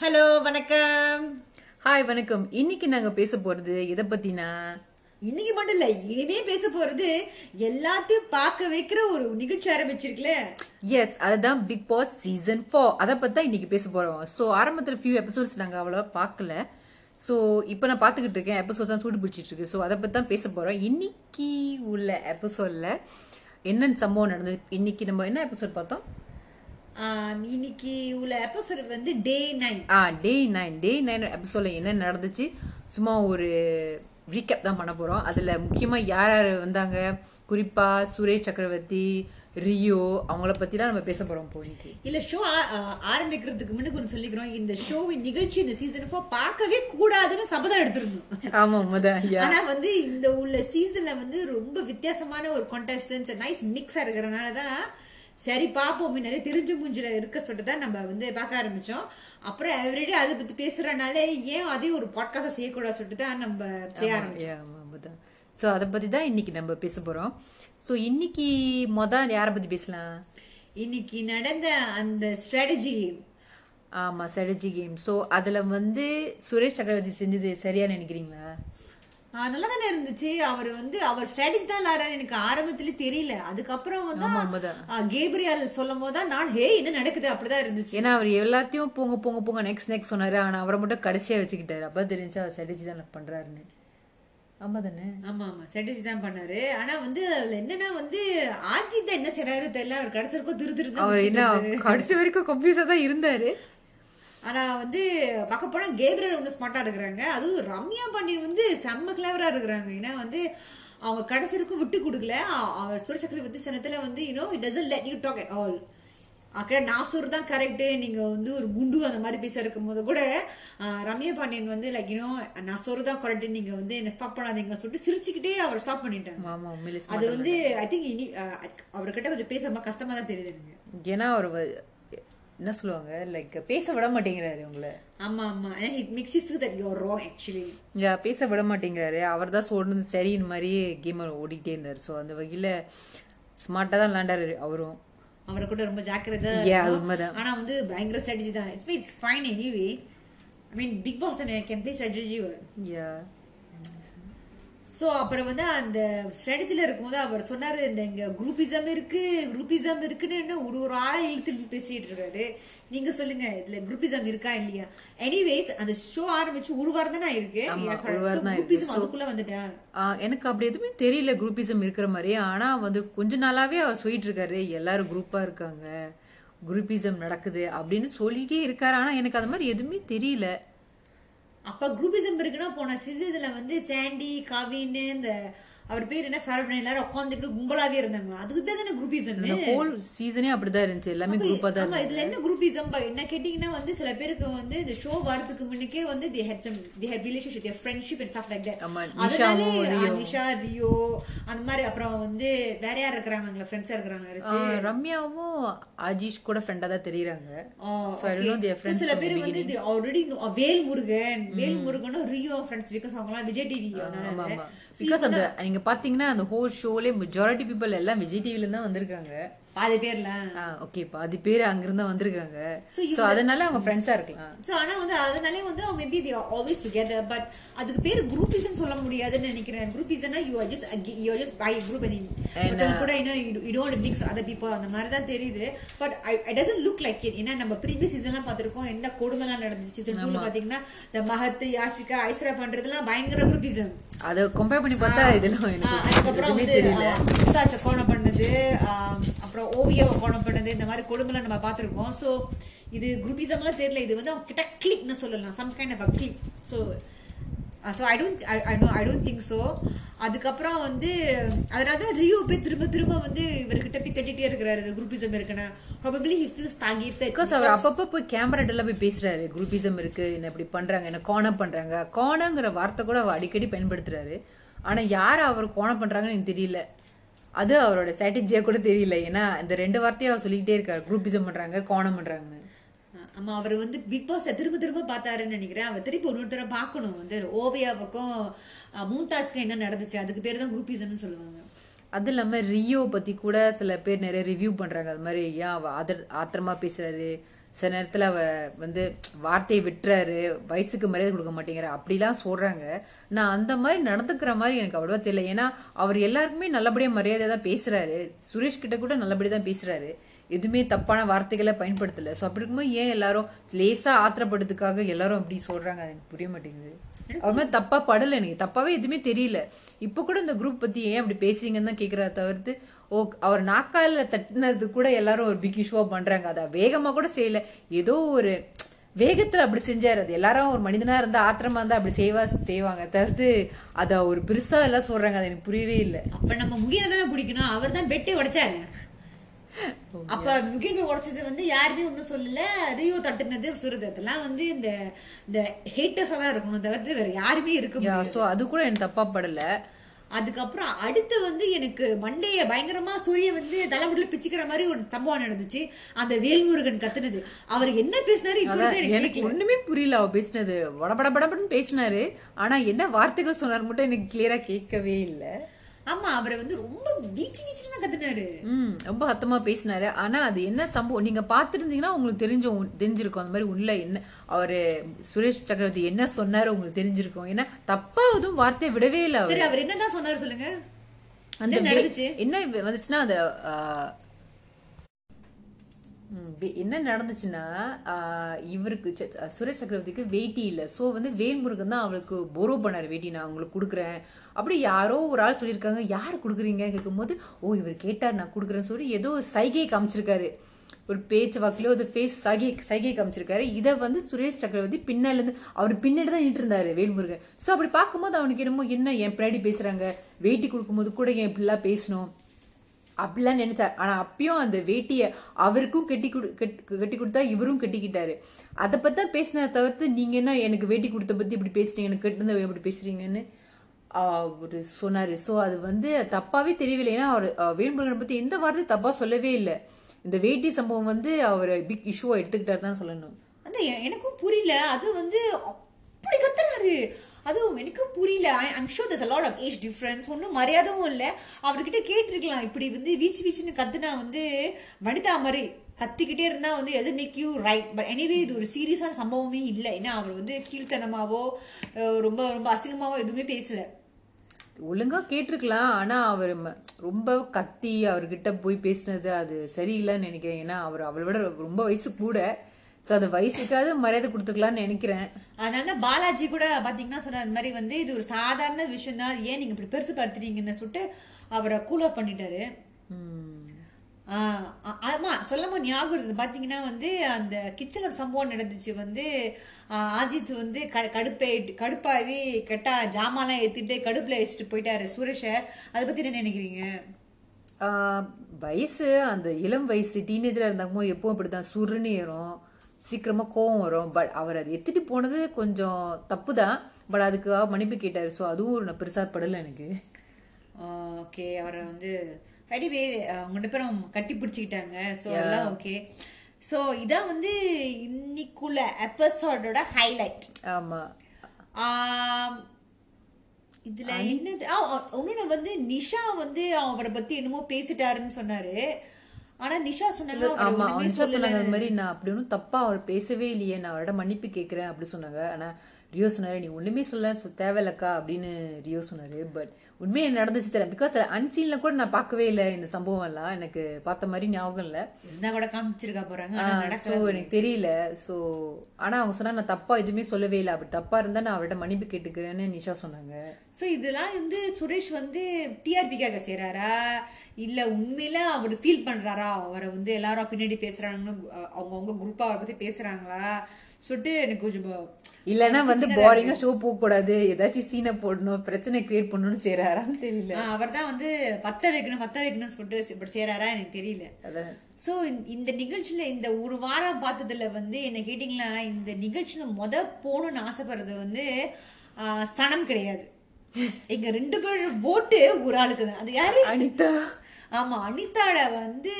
Hello வணக்கம். Hi வணக்கம். இன்னைக்கு நாங்க பேச போறது எதை பத்தினா? இன்னைக்கு மட்டும் இல்ல இனிமே பேச போறது எல்லாத்தையும் பார்க்க வைக்கிற ஒரு நிகழ்ச்சி ஆரம்பிச்சிருக்கல. எஸ் அதுதான் பிக் பாஸ் சீசன் ஃபோர் அதை பத்தி தான் இன்னைக்கு பேச போறோம். ஸோ ஆரம்பத்துல ஃபியூ எபிசோட்ஸ் நாங்க அவ்வளவா பார்க்கல. ஸோ இப்போ நான் பார்த்துக்கிட்டு இருக்கேன். எபிசோட்ஸ் தான் சூடு பிடிச்சிட்டு இருக்கு. ஸோ அதை பத்தி தான் பேச போறோம். இன்னைக்கு உள்ள எபிசோட்ல என்னென்ன சம்பவம் நடந்தது? இன்னைக்கு நம்ம என்ன எபிசோட் பார்த்தோம்? இன்னைக்கு உள்ள எபிசோட் வந்து டே நைன் ஆ டே நைன் டே நைன் எபிசோட்ல என்ன நடந்துச்சு? சும்மா ஒரு ரீகேப் தான் பண்ண போறோம். அதுல முக்கியமா யார் யார் வந்தாங்க? குறிப்பா சுரேஷ் சக்கரவர்த்தி ரியோ அவங்கள பத்திலாம் நம்ம பேச போறோம் இன்னைக்கு. இல்ல ஷோ ஆரம்பிக்கிறதுக்கு முன்னாடி கொஞ்சம் சொல்லிக்கிறோம். இந்த ஷோவின் நிகழ்ச்சி இந்த சீசன் ஃபோர் பார்க்கவே கூடாதுன்னு சபதம் எடுத்திருந்தோம். ஆமா முத ஆனா வந்து இந்த உள்ள சீசன்ல வந்து ரொம்ப வித்தியாசமான ஒரு கான்டெஸ்டன்ஸ் நைஸ் மிக்ஸா இருக்கிறனால தான் சரி பாப்போம். நிறைய தெரிஞ்ச மூஞ்சில இருக்க சொல்லிட்டு தான் நம்ம வந்து பார்க்க ஆரம்பிச்சோம். அப்புறம் எவ்ரிடே அதை பத்தி பேசுறனால ஏன் அதே ஒரு பாட்காஸ்டா செய்யக்கூடாது சொல்லிட்டு தான் நம்ம செய்ய ஆரம்பிச்சோம். ஸோ அதை பத்தி தான் இன்னைக்கு நம்ம பேச போறோம். ஸோ இன்னைக்கு மொத யாரை பத்தி பேசலாம்? இன்னைக்கு நடந்த அந்த ஸ்ட்ராட்டஜி ஆமா ஸ்ட்ராட்டஜி கேம் ஸோ அதுல வந்து சுரேஷ் சக்கரவர்த்தி செஞ்சது சரியா நினைக்கிறீங்களா? நல்லா தானே இருந்துச்சு. அவர் வந்து அவர் ஸ்ட்ராட்டஜி தான் விளாடுறாரு. எனக்கு ஆரம்பத்துல தெரியல. அதுக்கப்புறம் வந்து. கேப்ரியல் சொல்லும் போது தான் நான் ஹே என்ன நடக்குது? அப்படிதான் இருந்துச்சு. ஏன்னா அவர் எல்லாத்தையும் போங்க போங்க போங்க நெக்ஸ்ட் நெக்ஸ்ட் சொன்னாரு. ஆனா அவரை மட்டும் கடைசியா வச்சுக்கிட்டாரு. அப்ப தெரிஞ்சு அவர் ஸ்ட்ராட்டஜி தான் பண்றாருன்னு. ஆமா தானே? ஆமா ஆமா. ஸ்ட்ராட்டஜி தான் பண்ணாரு. ஆனா வந்து அதுல என்னன்னா வந்து ஆஜி தான் என்ன செய்றாரு தெரியல. அவர் கடைசி வரைக்கும் திரு திரு அவர் என்ன. கடைசி வரைக்கும் கன்ஃபியூஸா தான் இருந்தாரு. ஆனா வந்து பார்க்க போனா கேப்ரியல் ஒண்ணு ஸ்மார்ட்டா இருக்கிறாங்க. அதுவும் ரம்யா பாண்டியன் வந்து செம்ம கிளவரா இருக்கிறாங்க. ஏன்னா வந்து அவங்க கடைசி வரைக்கும் விட்டு கொடுக்கல அவர் சுரசக்கரவர்த்தி சனத்துல வந்து you know it doesn't let you talk at all அக்கா நாசூர் தான் கரெக்ட் நீங்க வந்து ஒரு குண்டு அந்த மாதிரி பேச இருக்கும் போது கூட ரம்யா பாண்டியன் வந்து லைக் யூனோ நாசூர் தான் கரெக்ட் நீங்க வந்து என்ன ஸ்டாப் பண்ணாதீங்க சொல்லிட்டு சிரிச்சுக்கிட்டே அவர் ஸ்டாப் பண்ணிட்டாங்க. அது வந்து ஐ திங்க் இனி அவர்கிட்ட கொஞ்சம் பேச ரொம்ப கஷ்டமா தான் தெரியுது எனக்கு. ஏன்னா அவர் என்ன சொல்லுவாங்க? லைக் பேச விட மாட்டேங்கிறாரு உங்களை. ஆமா ஆமா. It makes you feel that you are wrong actually yeah பேச விட மாட்டேங்கிறாரு. அவர் தான் சொன்னது சரி இந்த மாதிரி கேம் ஓடிக்கிட்டே இருந்தாரு. ஸோ அந்த வகையில ஸ்மார்ட்டா தான் விளாண்டாரு அவரும். அவரை கூட ரொம்ப ஜாக்கிரதை உண்மைதான். ஆனா வந்து பயங்கர ஸ்ட்ராட்டஜி தான். It's it's fine anyway I mean Bigg Boss தானே. Can play strategy yeah so அப்புறம் வந்து அந்த ஸ்ட்ராட்டஜில இருக்கும்போது அவர் சொன்னாரு இந்த இங்க குரூப்பிசம் இருக்கு குரூப்பிசம் இருக்குன்னு ஒரு ஒரு ஆளை இழுத்து பேசிட்டு இருக்காரு. நீங்க சொல்லுங்க இதுல குரூப்பிசம் இருக்கா இல்லையா? எனிவேஸ் அந்த ஷோ ஆரம்பிச்சு ஒரு வாரம் தானே இருக்கு ஆமா, ஒரு வாரம் தான் இருக்கு. குரூப்பிசம் அதுக்குள்ள வந்துட்டேன் எனக்கு அப்படி எதுவுமே தெரியல குரூப்பிசம் இருக்கிற மாதிரி. ஆனா வந்து கொஞ்ச நாளாவே அவர் சொல்லிட்டு இருக்காரு எல்லாரும் குரூப்பா இருக்காங்க குரூப்பிசம் நடக்குது அப்படின்னு சொல்லிட்டே இருக்காரு. ஆனா எனக்கு அது மாதிரி எதுவுமே தெரியல. அப்போ குரூப்பிசம் இருக்குன்னா போன சீசன்ல வந்து சாண்டி காவின்னு இந்த அவர் பேர் என்ன? சரவணன். எல்லாரும் உட்காந்துட்டு கும்பலாவே இருந்தாங்களா? அதுக்கு பேர் தானே குரூப்பிசம் ஹோல் சீசனே அப்படிதான் இருந்துச்சு. எல்லாமே குரூப்பா தான் ஆமா இதுல என்ன குரூப்பிசம் என்ன கேட்டீங்கன்னா வந்து சில பேருக்கு வந்து இந்த ஷோ வரதுக்கு முன்னுக்கே வந்து had some they had relationship their friendship and stuff like that. ஆமா, அதனாலே நிஷா ரியோ. அந்த மாதிரி அப்புறம் வந்து வேற யார் இருக்கிறாங்களா ஃப்ரெண்ட்ஸா இருக்கிறாங்க யாராச்சும்? ஆஹ் ரம்யாவும் அஜீஷ் கூட ஃப்ரெண்டா தான் தெரியுறாங்க. சில பேர் வந்து இது already know- ஆ, வேல் முருகன் வேல் முருகனும் ரியோ ஃப்ரெண்ட்ஸ் பிகாஸ் அவங்கலாம் விஜய் டிவி பிகாஸ் அந்த நீங்க பாத்தீங்கன்னா அந்த ஹோல் ஷோலே மெஜாரிட்டி பீப்புள் எல்லாம் விஜய் டிவில தான் வந்திருக்காங்க. பாதி பேர்ல. ஓகே பாதி பேர் அங்கிருந்து வந்திருக்காங்க. So, சோ அதனால அவங்க ஃப்ரெண்ட்ஸா இருக்கலாம். சோ ஆனா வந்து அதனாலே வந்து maybe they are always together but அதுக்கு பேர் குரூப்பிசம் சொல்ல முடியாதுன்னு நினைக்கிறேன். குரூப்பிசம்னா you are just you are just by group மத்தவங்க கூட இன்னும் you don't mix other people அந்த மாதிரி தான் தெரியுது but I doesn't look like it ஏன்னா நம்ம ப்ரீவியஸ் சீசன்லாம் பார்த்திருக்கோம் என்ன கொடுமைலாம் நடந்துச்சு. சீசன் டூல பாத்தீங்கன்னா இந்த மஹத் யாஷிகா ஐஸ்வரா பண்றதுலாம் பயங்கர குரூப்பிசம் அத. கம்பேர் பண்ணி பார்த்தா இதெல்லாம் அதுக்கப்புறம் வந்து தெரியல. மும்தாஜ கோணம் பண்ணது கோணம் பண்ணது இந்த மாதிரி கொடுமைலாம் நம்ம பார்த்திருக்கோம். சோ இது குரூப்பிசமா தெரியல இது வந்து அவங்க கிட்ட கிளிக்னு சொல்லலாம் some kind of click so so I don't I know I don't think so அதுக்கப்புறம் வந்து அதனால தான் ரியோ போய் திரும்ப திரும்ப வந்து இவர்கிட்ட போய் கட்டிட்டே இருக்கிறாரு இது குரூப்பிசம் இருக்குன்னா. ப்ராபபிளி ஹி ஃபீல்ஸ் தாங்கிட்டு பிகாஸ் அவர் அப்பப்ப போய் கேமராட்டெல்லாம் போய் பேசுறாரு குரூப்பிசம் இருக்கு என்ன இப்படி பண்றாங்க என்ன கோணம் பண்றாங்க. கோணங்கிற வார்த்தை கூட அவர் அடிக்கடி பயன்படுத்துறாரு. ஆனா யார் அவர் கோணம் பண்றாங்கன்னு எனக்கு தெரியல. அது அவரோட ஸ்ட்ராட்டஜியா கூட தெரியல. ஏன்னா இந்த ரெண்டு வார்த்தையும் அவர் சொல்லிக்கிட்டே இருக்காரு. குரூப்பிசம் பண்றாங்க கோணம் பண்றாங்கன்னு. ஆமா அவர் வந்து பிக் பாஸ் திரும்ப திரும்ப பார்த்தாருன்னு நினைக்கிறேன். அவர் திருப்பி ஒரு தடவை பார்க்கணும். வந்து ஓவியாவுக்கும் அஹ், மும்தாஜ்க்கும் என்ன நடந்துச்சு அதுக்கு பேர் தான் குரூப்பிசம்னு சொல்லுவாங்க. அது இல்லாம ரியோ பத்தி கூட சில பேர் நிறைய ரிவ்யூ பண்றாங்க. அது மாதிரி ஏன் அவ ஆதர் ஆத்திரமா பேசுறாரு? சில நேரத்தில் அவ வந்து வார்த்தையை விட்டுறாரு வயசுக்கு மரியாதை கொடுக்க மாட்டேங்கிற அப்படிலாம் சொல்கிறாங்க நான் அந்த மாதிரி நடந்துக்கிற மாதிரி எனக்கு அவ்வளோவா தெரியல. ஏன்னா அவர் எல்லாருக்குமே நல்லபடியாக மரியாதை தான் பேசுகிறாரு சுரேஷ் கிட்ட கூட நல்லபடியாக தான் பேசுகிறாரு எதுவுமே தப்பான வார்த்தைகளை பயன்படுத்தல. ஸோ அப்படி இருக்கும்போது ஏன் எல்லாரும் லேசா ஆத்திரப்படுறதுக்காக எல்லாரும் அப்படி சொல்றாங்க? அது எனக்கு புரிய மாட்டேங்குது. அவர் மாதிரி தப்பா படல எனக்கு தப்பாவே எதுவுமே தெரியல. இப்போ கூட இந்த குரூப் பத்தி ஏன் அப்படி பேசுறீங்கன்னு தான் கேக்குறா தவிர்த்து ஓ அவர் நாக்கால தட்டினது கூட எல்லாரும் ஒரு பிக் இஷ்யூவா பண்றாங்க. அதை வேகமா கூட செய்யல. ஏதோ ஒரு வேகத்துல அப்படி செஞ்சாரு. அது எல்லாரும் ஒரு மனிதனா இருந்தா ஆத்திரமா இருந்தா அப்படி செய்வா செய்வாங்க. தவிர்த்து அத ஒரு பெருசா எல்லாம் சொல்றாங்க. அது எனக்கு புரியவே இல்லை. அப்ப நம்ம முகியனை தானே பிடிக்கணும்? அவர் தான் பெட்டே உடைச்சாரு. அப்ப முகியனை உடைச்சது வந்து யாருமே ஒண்ணும் சொல்லல. ரியோ தட்டுனது சுருது. அதெல்லாம் வந்து இந்த இந்த ஹேட்டர்ஸா தான் இருக்கணும். தவிர்த்து வேற யாருமே இருக்க முடியாது. சோ அது கூட எனக்கு தப்பா படல. அதுக்கப்புறம் அடுத்து வந்து எனக்கு மண்டைய பயங்கரமா சூரிய வந்து தலைமுடியில பிச்சுக்கிற மாதிரி ஒரு சம்பவம் நடந்துச்சு. அந்த வேல்முருகன் கத்துனது. அவர் என்ன பேசினாரு எனக்கு ஒண்ணுமே புரியல அவ பேசினது. வடபட படபடன்னு பேசினாரு. ஆனா என்ன வார்த்தைகள் சொன்னார் மட்டும் எனக்கு கிளியரா கேட்கவே இல்ல. ஆமா அவரை வந்து ரொம்ப வீச்சு வீச்சுன்னு தான் கத்துனாரு. ம் ரொம்ப சத்தமா பேசினாரு. ஆனா அது என்ன சம்பவம்? நீங்க பாத்துருந்தீங்கன்னா உங்களுக்கு தெரிஞ்ச தெரிஞ்சிருக்கும். அந்த மாதிரி உள்ள என்ன அவரு சுரேஷ் சக்கரவர்த்தி என்ன சொன்னாரு உங்களுக்கு தெரிஞ்சிருக்கும். ஏன்னா தப்பா எதுவும் வார்த்தையை விடவே இல்லை அவர். அவர் என்னதான் சொன்னாரு சொல்லுங்க. அந்த என்ன வே- நடந்துச்சு? என்ன வந்துச்சுன்னா அந்த என்ன நடந்துச்சுன்னா இவருக்கு சுரேஷ் சக்கரவர்த்திக்கு வேட்டி இல்ல. சோ வந்து வேல்முருகன் தான் அவளுக்கு போரோ பண்ணாரு. வேட்டி நான் உங்களுக்கு கொடுக்குறேன். அப்படி யாரோ ஒரு ஆள் சொல்லியிருக்காங்க. யார் கொடுக்குறீங்க? கேட்கும்போது ஓ இவர் கேட்டார் நான் கொடுக்குறேன்னு சொல்லி ஏதோ சைகை காமிச்சிருக்காரு. ஒரு பேச்சு வாக்கிலோ ஒரு ஃபேஸ் சகை சைகை காமிச்சிருக்காரு. இதை வந்து சுரேஷ் சக்கரவர்த்தி பின்னால இருந்து அவர் பின்னாடி தான் நின்று இருந்தாரு வேல்முருகன். சோ அப்படி பார்க்கும்போது அவனுக்கு என்னமோ என்ன என் பின்னாடி பேசுறாங்க? வேட்டி கொடுக்கும்போது கூட ஏன் இப்படிலாம் பேசணும். அப்படிலாம் நினைச்சார். ஆனா அப்பயும் அந்த வேட்டியை அவருக்கும் கட்டி கொடு கட்டி- கொடுத்தா இவரும் கட்டிக்கிட்டாரு. அதை பற்றி தான் பேசினதை தவிர்த்து நீங்க என்ன எனக்கு வேட்டி கொடுத்த பத்தி இப்படி பேசுறீங்க? எனக்கு கட்டுனத எப்படி பேசுறீங்கன்னு அவரு சொன்னாரு. சோ அது வந்து தப்பாவே தெரியவில்லை. ஏன்னா அவர் வேல்முருகனை பத்தி எந்த வார்த்தையும் தப்பா சொல்லவே இல்லை. இந்த வேட்டி சம்பவம் வந்து அவர் பிக் இஷ்யூவா எடுத்துக்கிட்டாரு தான் சொல்லணும். அந்த எனக்கும் புரியல. அது வந்து அப்படி கத்துறாரு. அதுவும் எனக்கும் புரியல. I'm sure this lot of age difference ஒன்றும் மரியாதையும் இல்லை. அவர்கிட்ட கேட்டிருக்கலாம். இப்படி வந்து வீச்சு வீச்சுன்னு கத்துனா வந்து வனிதா மாதிரி கத்திக்கிட்டே இருந்தா வந்து எது make you right but anyway இது ஒரு சீரியஸான சம்பவமே இல்லை. ஏன்னா அவர் வந்து கீழ்த்தனமாவோ ரொம்ப ரொம்ப அசிங்கமாவோ எதுவுமே பேசல. ஒழுங்கா கேட்டிருக்கலாம். ஆனா அவர் ரொம்ப கத்தி அவர்கிட்ட போய் பேசினது அது சரியில்லைன்னு நினைக்கிறேன். ஏன்னா அவர் அவளை விட ரொம்ப வயசு கூட. சோ அந்த வயசுக்காவது மரியாதை கொடுத்துக்கலாம்னு நினைக்கிறேன். அதனால பாலாஜி கூட பாத்தீங்கன்னா சொன்ன அந்த மாதிரி வந்து இது ஒரு சாதாரண விஷயம் தான் ஏன் நீங்க இப்படி பெருசு படுத்துறீங்கன்னு சொல்லிட்டு அவரை கூல் ஆஃப் பண்ணிட்டாரு. ம். ஆஹ் ஆ- ஆமா சொல்லமா ஞாபகம் இருக்குது பாத்தீங்கன்னா வந்து அந்த கிச்சன் ஒரு சம்பவம் நடந்துச்சு. வந்து அஜித் வந்து க- கடுப்பை கடுப்பாவி கெட்டா ஜாமான்லாம் ஏத்திட்டு கடுப்புல வச்சுட்டு போயிட்டாரு சுரேஷ. அதை பத்தி என்ன நினைக்கிறீங்க? வயசு அந்த இளம் வயசு டீனேஜரா இருந்தாலும் எப்பவும் அப்படிதான் சுருன்னு ஏறும். சீக்கிரமா கோவம் வரும். பட் அவர் அதை எடுத்துட்டு போனது கொஞ்சம் தப்பு தான் பட் அதுக்கு மன்னிப்பு கேட்டாரு. சோ அதுவும் ஒரு பெருசா படல எனக்கு. ஓகே அவரை வந்து எனிவே அவங்க ரெண்டு பேரும் கட்டி பிடிச்சிக்கிட்டாங்க. ஸோ எல்லாம் ஓகே ஸோ இதான் வந்து இன்னைக்குள்ள எபிசோடோட ஹைலைட் ஆமா. இதுல என்னது? ஆ இன்னொன்னு வந்து நிஷா வந்து அவரை பத்தி என்னமோ பேசிட்டாருன்னு சொன்னாரு. ஆனா நிஷா சொன்னாங்க ஆமா அவங்க சொன்னாங்க அந்த மாதிரி நான் அப்படி ஒன்றும் தப்பா அவர் பேசவே இல்லையே நான் அவரோட மன்னிப்பு கேட்கிறேன் அப்படி சொன்னாங்க. ஆனா ரியோ சொன்னாரு நீ ஒண்ணுமே சொல்ல சொ- தேவையில்லக்கா அப்படின்னு ரியோ சொன்னாரு. பட் உண்மையை நடந்துச்சு தெரியல. பிகாஸ் அன்சீன்ல கூட நான் பார்க்கவே இல்லை இந்த சம்பவம் எல்லாம் எனக்கு பார்த்த மாதிரி ஞாபகம் இல்லை. இருந்தா கூட காமிச்சிருக்கா போறாங்க ஸோ எனக்கு தெரியல. ஸோ ஆனா அவங்க சொன்னா நான் தப்பா எதுவுமே சொல்லவே இல்லை. அப்படி தப்பா இருந்தா நான் அவர்கிட்ட மன்னிப்பு கேட்டுக்கிறேன்னு நிஷா சொன்னாங்க. ஸோ இதெல்லாம் வந்து சுரேஷ் வந்து டிஆர்பிக்காக செய்றாரா? இல்ல உண்மையில அவர் ஃபீல் பண்றாரா? அவரை வந்து எல்லாரும் பின்னாடி பேசுறாங்கன்னு அவங்கவுங்க குரூப்பா அவரை பத்தி பேசுறாங்களா? சொல்லிட்டு எனக்கு கொஞ்சம் இல்லைன்னா வந்து போரிங்கா ஷோ போக கூடாது ஏதாச்சும் சீனை போடணும் பிரச்சனை கிரியேட் பண்ணணும்னு செய்யறாரான்னு தெரியல. அவர் தான் வந்து பத்த வைக்கணும் பத்த வைக்கணும்னு சொல்லிட்டு இப்படி செய்றாரா எனக்கு தெரியல. ஸோ இந்த நிகழ்ச்சியில இந்த ஒரு வாரம் பார்த்ததுல வந்து என்ன கேட்டிங்களா? இந்த நிகழ்ச்சியில முத போகணும்னு ஆசைப்படுறது வந்து சனம் கிடையாது. எங்க ரெண்டு பேரும் ஓட்டு ஒரு ஆளுக்கு தான். அது யாரு? அனிதா. ஆமா அனிதாட வந்து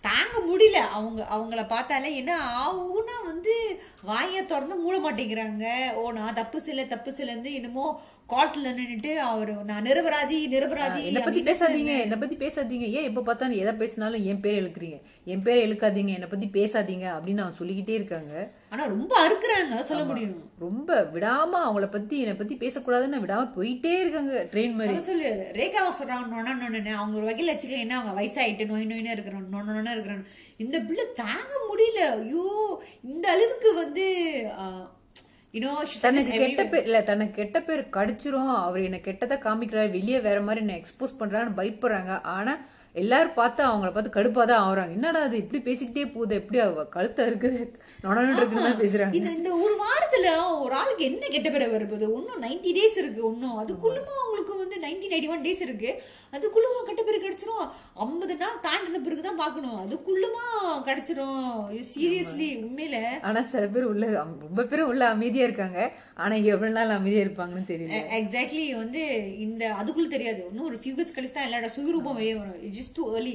தாங்க முடியல. அவங்க அவங்கள பார்த்தாலே என்ன ஆகும்னா வந்து வாயை திறந்து மூட மாட்டேங்கிறாங்க. ஓ நான் தப்பு சில தப்பு சிலந்து என்னமோ காட்டுல நின்னுட்டு அவரு நான் நிரபராதி நிரபராதி என்ன பத்தி பேசாதீங்க என்ன பத்தி பேசாதீங்க. ஏன் எப்ப பார்த்தாலும் எதை பேசினாலும் என் பேரை இழுக்கிறீங்க? என் பேரை இழுக்காதீங்க என்ன பத்தி பேசாதீங்க அப்படின்னு அவன் சொல்லிக்கிட்டே இருக்காங்க. ஆனா ரொம்ப அறுக்குறாங்க சொல்ல முடியும். ரொம்ப விடாம அவங்கள பத்தி என்னை பத்தி பேசக்கூடாதுன்னு விடாம போயிட்டே இருக்காங்க ட்ரெயின் மாதிரி. சொல்லு ரேகாவை சொல்றாங்க நொண்ண நொண்ணு அவங்க ஒரு வகையில் வச்சுக்கல என்ன அவங்க வயசாயிட்டு நோய் நோயினா இருக்கிறான் நொண்ண நொண்ணா இருக்கிறான் இந்த பிள்ளை தாங்க முடியல. ஐயோ இந்த அளவுக்கு வந்து தனக்கு கெட்ட பேர் இல்ல தனக்கு கெட்ட பேர் கடிச்சிரும். அவர் என்ன கெட்டதா காமிக்கிறாரு வெளியே வேற மாதிரி என்ன எக்ஸ்போஸ் பண்றான்னு பயப்படுறாங்க. ஆனா எல்லாரும் பார்த்து அவங்கள பார்த்து கடுப்பா தான் ஆகுறாங்க என்னடா அது இப்படி பேசிக்கிட்டே போகுது. எப்படி அவ கழுத்தா இருக்குது? நொடன்னு இருக்குன்னு பேசுறாங்க. இது இந்த ஒரு வாரத்துல ஒரு ஆளுக்கு என்ன கெட்ட பேர் வருது இன்னும் நைன்டி டேஸ் இருக்கு இன்னும் அதுக்குள்ளுமா அவங்களுக்கு வந்து நைன்டீன் எயிட்டி ஒன் டேஸ் இருக்கு அதுக்குள்ளுமா கெட்ட பேர் கிடைச்சிரும். ஐம்பது நாள் தாண்டின பிறகு தான் பார்க்கணும். அதுக்குள்ளுமா கிடைச்சிரும். சீரியஸ்லி உண்மையில. ஆனா சில பேர் உள்ள ரொம்ப பேர் உள்ள அமைதியா இருக்காங்க. ஆனா எவ்வளவு நாள் அமைதியா இருப்பாங்கன்னு தெரியல. எக்ஸாக்ட்லி வந்து இந்த அதுக்குள்ள தெரியாது. இன்னும் ஒரு ஃபியூ கழிச்சு தான் எல்லாரோட சுயரூபம் வெளியே வரும். ஜஸ்ட் டூ ஏர்லி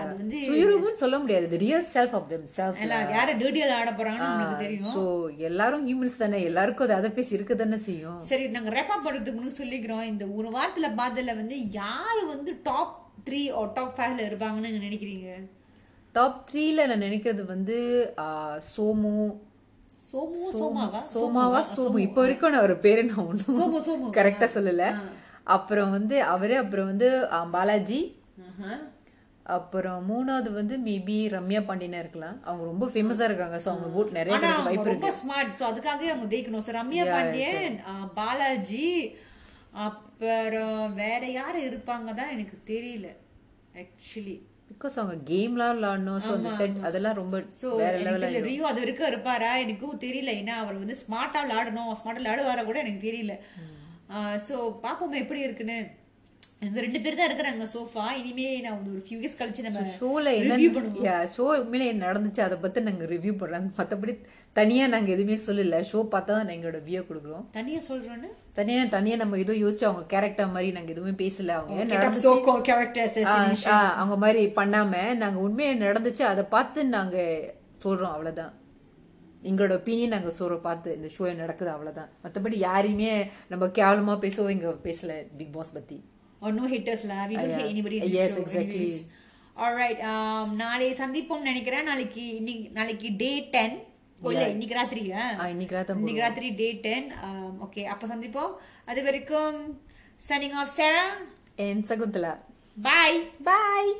அது வந்து சுயரூபம்னு சொல்ல முடியாது. Real self of them self எல்லாம் யார டேர்டியால ஆட போறாங்கன்னு உங்களுக்கு தெரியும். சோ எல்லாரும் ஹியூமன்ஸ் தானே. எல்லாருக்கும் அது அதை பேசி இருக்க தானே செய்யும். சரி நாங்க ரேப்பா பண்றதுக்கு முன்னாடி சொல்லிக்கிறோம். இந்த ஒரு வாரத்துல பார்த்ததுல வந்து யார் வந்து டாப் த்ரீ or டாப் ஃபைவ்ல இருப்பாங்கன்னு நீங்க நினைக்கிறீங்க? டாப் த்ரீல நான் நினைக்கிறது வந்து சோமு. சோமு சோமாவா? சோமாவா? சோமு. இப்போ வரைக்கும் நான் ஒரு பேரு நான் சோமு, ஒன்றும் சோமு. கரெக்டா சொல்லல. அப்புறம் வந்து அவரு அப்புறம் வந்து பாலாஜி. அப்புறம் மூணாவது வந்து மேபி ரம்யா பாண்டியனா இருக்கலாம். அவங்க ரொம்ப ஃபேமஸா இருக்காங்க. சோ அவங்க ஓட் நிறைய வாய்ப்பு ரொம்ப இருக்கு. ஸ்மார்ட் சோ அதுக்காகவே அவங்க ஜெயிக்கணும். சார் ரம்யா பாண்டியன் பாலாஜி அப்புறம் வேற யாரு இருப்பாங்க தான் எனக்கு தெரியல ஆக்சுவலி பிகாஸ் அவங்க கேம்லாம் விளாடணும் ஸோ அந்த செட் அதெல்லாம் ரொம்ப சோ தெரியல ரியோ அது வரைக்கும் இருப்பாரா? எனக்கும் தெரியல. ஏன்னா அவர் வந்து ஸ்மார்ட்டா விளையாடணும். ஸ்மார்ட்டா விளையாடுவாரா கூட எனக்கு தெரியல. சோ பாப்போம் எப்படி இருக்குன்னு. இந்த ரெண்டு பேர் தான் இருக்கிறாங்க சோஃபா. இனிமே நான் வந்து ஒரு ஃபியூ இயர்ஸ் கழிச்சு நம்ம ஷோல ரிவ்யூ பண்ணுவோம். ஷோ உண்மையில என்ன நடந்துச்சு அதை பத்தி நாங்க ரிவ்யூ பண்றோம். மத்தபடி தனியா நாங்க எதுவுமே சொல்லல. ஷோ பார்த்தா தான் எங்களோட வியூ கொடுக்குறோம். தனியா சொல்றோன்னு? தனியா தனியா நம்ம எதுவும் யோசிச்சு அவங்க கேரக்டர் மாதிரி நாங்க எதுவுமே பேசல. அவங்க அவங்க மாதிரி பண்ணாம நாங்க உண்மையா நடந்துச்சு அதை பார்த்து நாங்க சொல்றோம் அவ்வளவுதான். எங்களோட ஒப்பீனியன் நாங்க சொல்றோம் பார்த்து இந்த ஷோ நடக்குது அவ்வளவுதான். மத்தபடி யாரையுமே நம்ம கேவலமா பேசவோ இங்க பேசல பிக் பாஸ் பத்தி. Or no haters la we don't Yeah. hate anybody in the Yes, show. exactly. anyways. Alright um நாளை சந்திப்போம் நினைக்கிறேன். நாளைக்கு நாளைக்கு டே 10 ஓ இல்ல இன்னைக்கு ராத்திரி இன்னைக்கு ராத்திரி டே 10 ஓகே அப்ப சந்திப்போம். அது வரைக்கும் சனிங் ஆஃப் சேரா என் சகுந்தலா பாய் பாய்